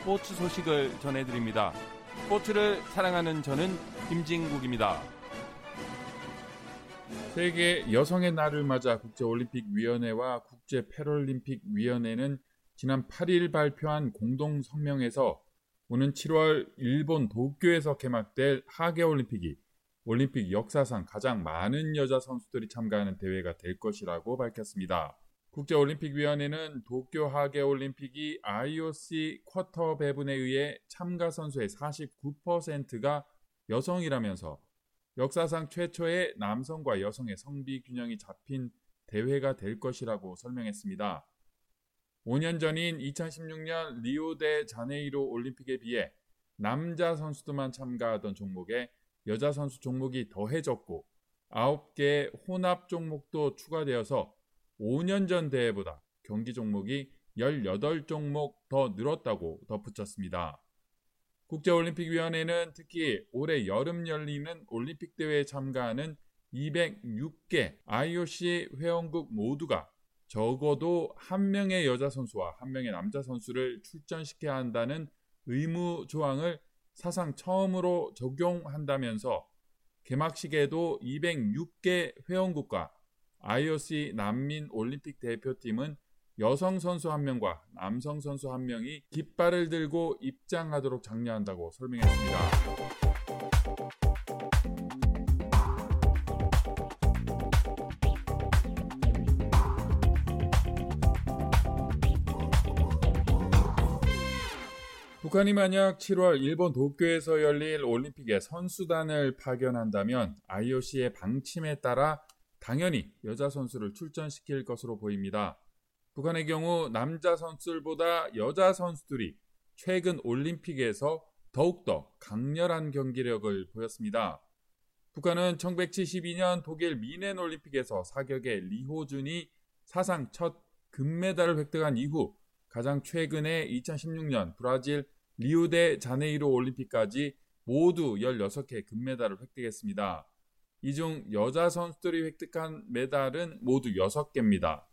스포츠 소식을 전해드립니다. 스포츠를 사랑하는 저는 김진국입니다. 세계 여성의 날을 맞아 국제올림픽위원회와 국제패럴림픽위원회는 지난 8일 발표한 공동 성명에서 오는 7월 일본 도쿄에서 개막될 하계올림픽이 올림픽 역사상 가장 많은 여자 선수들이 참가하는 대회가 될 것이라고 밝혔습니다. 국제올림픽위원회는 도쿄 하계 올림픽이 IOC 쿼터 배분에 의해 참가 선수의 49%가 여성이라면서 역사상 최초의 남성과 여성의 성비 균형이 잡힌 대회가 될 것이라고 설명했습니다. 5년 전인 2016년 리오 데 자네이로 올림픽에 비해 남자 선수들만 참가하던 종목에 여자 선수 종목이 더해졌고 9개의 혼합 종목도 추가되어서 5년 전 대회보다 경기 종목이 18종목 더 늘었다고 덧붙였습니다. 국제올림픽위원회는 특히 올해 여름 열리는 올림픽 대회에 참가하는 206개 IOC 회원국 모두가 적어도 한 명의 여자 선수와 한 명의 남자 선수를 출전시켜야 한다는 의무 조항을 사상 처음으로 적용한다면서 개막식에도 206개 회원국과 IOC 난민 올림픽 대표팀은 여성 선수 한 명과 남성 선수 한 명이 깃발을 들고 입장하도록 장려한다고 설명했습니다. 북한이 만약 7월 일본 도쿄에서 열릴 올림픽에 선수단을 파견한다면 IOC의 방침에 따라 당연히 여자 선수를 출전시킬 것으로 보입니다. 북한의 경우 남자 선수들보다 여자 선수들이 최근 올림픽에서 더욱더 강렬한 경기력을 보였습니다. 북한은 1972년 독일 미넨 올림픽에서 사격의 리호준이 사상 첫 금메달을 획득한 이후 가장 최근에 2016년 브라질 리우데 자네이로 올림픽까지 모두 16개 금메달을 획득했습니다. 이 중 여자 선수들이 획득한 메달은 모두 6개입니다.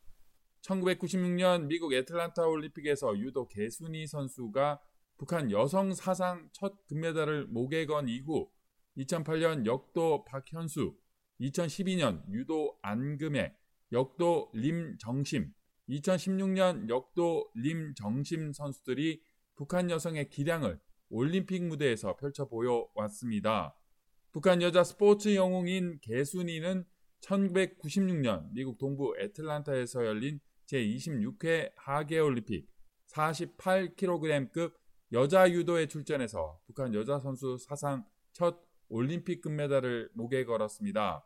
1996년 미국 애틀란타 올림픽에서 유도 개순이 선수가 북한 여성 사상 첫 금메달을 목에 건 이후 2008년 역도 박현수, 2012년 유도 안금혜, 역도 림정심, 2016년 역도 림정심 선수들이 북한 여성의 기량을 올림픽 무대에서 펼쳐 보여왔습니다. 북한 여자 스포츠 영웅인 개순이는 1996년 미국 동부 애틀란타에서 열린 제26회 하계올림픽 48kg급 여자 유도에 출전해서 북한 여자 선수 사상 첫 올림픽 금메달을 목에 걸었습니다.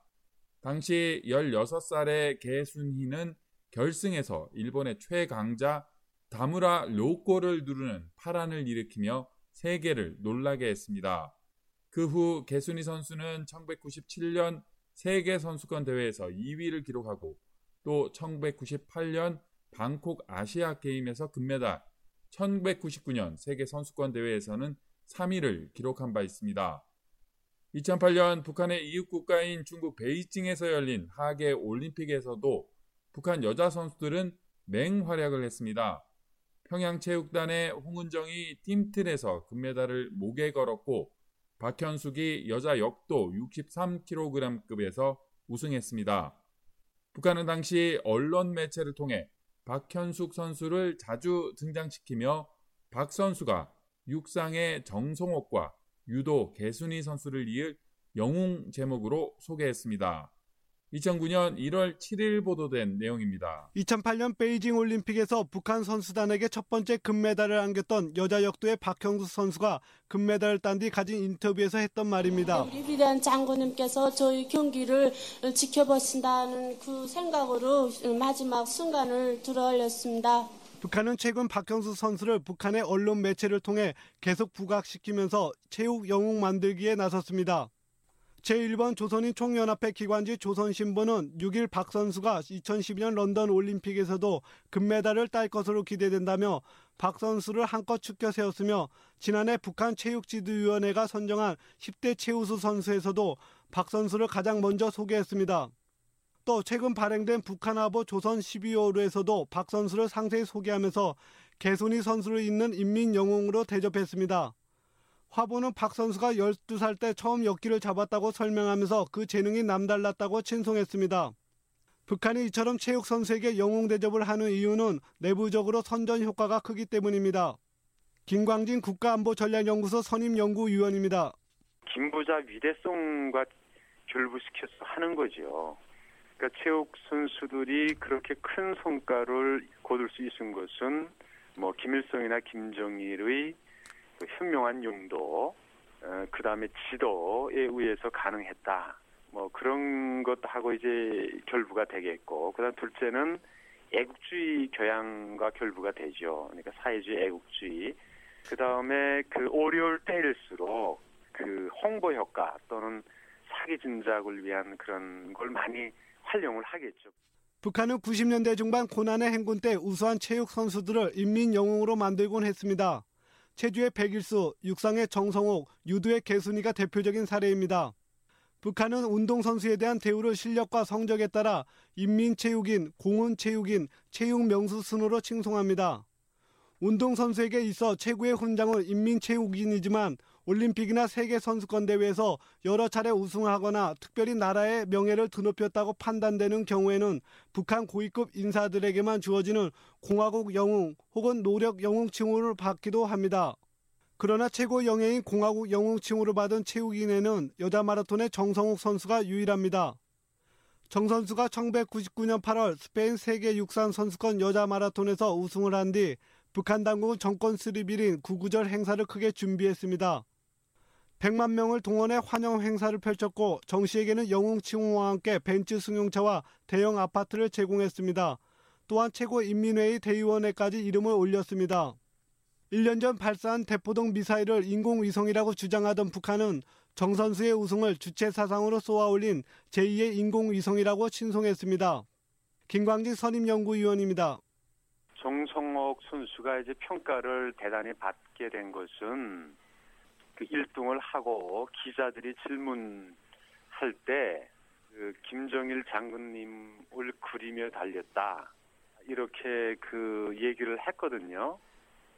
당시 16살의 개순희는 결승에서 일본의 최강자 다무라 료꼬를 누르는 파란을 일으키며 세계를 놀라게 했습니다. 그 후 개순이 선수는 1997년 세계 선수권 대회에서 2위를 기록하고 또 1998년 방콕 아시아 게임에서 금메달, 1999년 세계 선수권 대회에서는 3위를 기록한 바 있습니다. 2008년 북한의 이웃 국가인 중국 베이징에서 열린 하계 올림픽에서도 북한 여자 선수들은 맹활약을 했습니다. 평양체육단의 홍은정이 팀틀에서 금메달을 목에 걸었고 박현숙이 여자 역도 63kg급에서 우승했습니다. 북한은 당시 언론 매체를 통해 박현숙 선수를 자주 등장시키며 박 선수가 육상의 정성옥과 유도 개순이 선수를 이을 영웅 제목으로 소개했습니다. 2009년 1월 7일 보도된 내용입니다. 2008년 베이징 올림픽에서 북한 선수단에게 첫 번째 금메달을 안겼던 여자 역도의 박형수 선수가 금메달을 딴 뒤 가진 인터뷰에서 했던 말입니다. 우리 위대한 장군님께서 저희 경기를 지켜보신다는 그 생각으로 마지막 순간을 들어올렸습니다. 북한은 최근 박형수 선수를 북한의 언론 매체를 통해 계속 부각시키면서 체육 영웅 만들기에 나섰습니다. 제1번 조선인 총연합회 기관지 조선신보는 6일 박 선수가 2012년 런던 올림픽에서도 금메달을 딸 것으로 기대된다며 박 선수를 한껏 축켜 세웠으며 지난해 북한 체육지도위원회가 선정한 10대 최우수 선수에서도 박 선수를 가장 먼저 소개했습니다. 또 최근 발행된 북한화보 조선 12호로에서도 박 선수를 상세히 소개하면서 개손이 선수를 잇는 인민영웅으로 대접했습니다. 화보는 박 선수가 12살 때 처음 역기를 잡았다고 설명하면서 그 재능이 남달랐다고 칭송했습니다. 북한이 이처럼 체육 선수에게 영웅 대접을 하는 이유는 내부적으로 선전 효과가 크기 때문입니다. 김광진 국가안보전략연구소 선임연구위원입니다. 김부자 위대성과 결부시켜서 하는 거죠. 그러니까 체육 선수들이 그렇게 큰 성과를 거둘 수 있은 것은 뭐 김일성이나 김정일의 그 현명한 용도, 어, 그 다음에 지도에 의해서 가능했다. 뭐 그런 것하고 이제 결부가 되겠고, 그 다음 둘째는 애국주의 교양과 결부가 되죠. 그러니까 사회주의 애국주의. 그 다음에 그 어려울 때일수록 그 홍보 효과 또는 사기 진작을 위한 그런 걸 많이 활용을 하겠죠. 북한은 90년대 중반 고난의 행군 때 우수한 체육 선수들을 인민 영웅으로 만들곤 했습니다. 체주의 백일수, 육상의 정성옥, 유도의 개순이가 대표적인 사례입니다. 북한은 운동선수에 대한 대우를 실력과 성적에 따라 인민체육인, 공훈체육인, 체육명수 순으로 칭송합니다. 운동선수에게 있어 최고의 훈장은 인민체육인이지만 올림픽이나 세계 선수권 대회에서 여러 차례 우승하거나 특별히 나라의 명예를 드높였다고 판단되는 경우에는 북한 고위급 인사들에게만 주어지는 공화국 영웅 혹은 노력 영웅 칭호를 받기도 합니다. 그러나 최고 영예인 공화국 영웅 칭호를 받은 체육인에는 여자 마라톤의 정성욱 선수가 유일합니다. 정 선수가 1999년 8월 스페인 세계 육상 선수권 여자 마라톤에서 우승을 한 뒤 북한 당국은 정권 수립일인 구구절 행사를 크게 준비했습니다. 100만 명을 동원해 환영 행사를 펼쳤고 정 씨에게는 영웅 칭호와 함께 벤츠 승용차와 대형 아파트를 제공했습니다. 또한 최고인민회의 대의원에까지 이름을 올렸습니다. 1년 전 발사한 대포동 미사일을 인공위성이라고 주장하던 북한은 정 선수의 우승을 주체 사상으로 쏘아올린 제2의 인공위성이라고 칭송했습니다. 김광진 선임연구위원입니다. 정성옥 선수가 이제 평가를 대단히 받게 된 것은 그 1등을 하고 기자들이 질문할 때 그 김정일 장군님을 그리며 달렸다. 이렇게 그 얘기를 했거든요.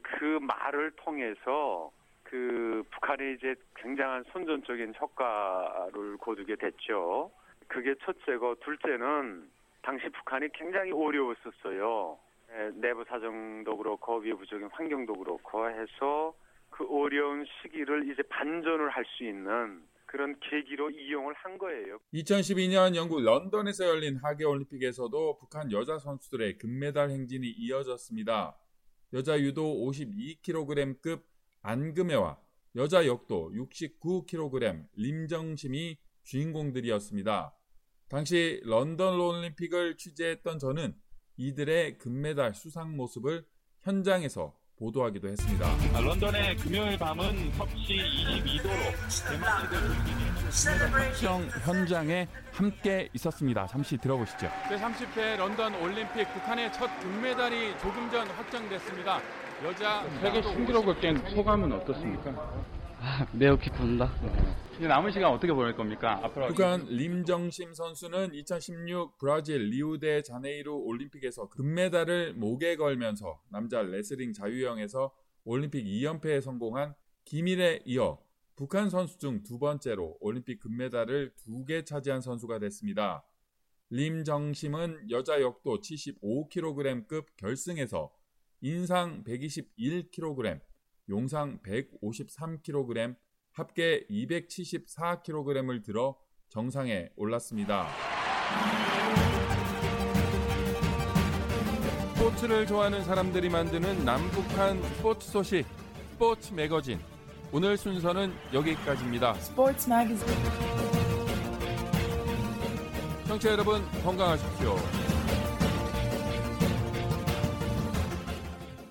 그 말을 통해서 그 북한이 이제 굉장한 선전적인 효과를 거두게 됐죠. 그게 첫째고 둘째는 당시 북한이 굉장히 어려웠었어요. 예, 내부 사정도 그렇고 외부적인 환경도 그렇고 해서 그 어려운 시기를 이제 반전을 할 수 있는 그런 계기로 이용을 한 거예요. 2012년 영국 런던에서 열린 하계 올림픽에서도 북한 여자 선수들의 금메달 행진이 이어졌습니다. 여자 유도 52kg급 안금혜와 여자 역도 69kg 림정심이 주인공들이었습니다. 당시 런던 올림픽을 취재했던 저는 이들의 금메달 수상 모습을 현장에서 보도하기도 했습니다. 아, 런던의 금요일 밤은 섭씨 22도로 개막식을 즐기는 시청 현장에 함께 있었습니다. 잠시 들어보시죠. 제30회 런던 올림픽 북한의 첫 금메달이 조금 전 확정됐습니다. 여자 세계 신기록을 깬 소감은 어떻습니까? 매우 기쁩니다. 이제 남은 시간 어떻게 보낼 겁니까? 앞으로 북한 림정심 선수는 2016 브라질 리우데 자네이루 올림픽에서 금메달을 목에 걸면서 남자 레슬링 자유형에서 올림픽 2연패에 성공한 김일에 이어 북한 선수 중 두 번째로 올림픽 금메달을 두 개 차지한 선수가 됐습니다. 림정심은 여자 역도 75kg급 결승에서 인상 121kg, 용상 153kg, 합계 274kg을 들어 정상에 올랐습니다. 스포츠를 좋아하는 사람들이 만드는 남북한 스포츠 소식 스포츠 매거진 오늘 순서는 여기까지입니다. Sports Magazine. 청취자 여러분 건강하십시오.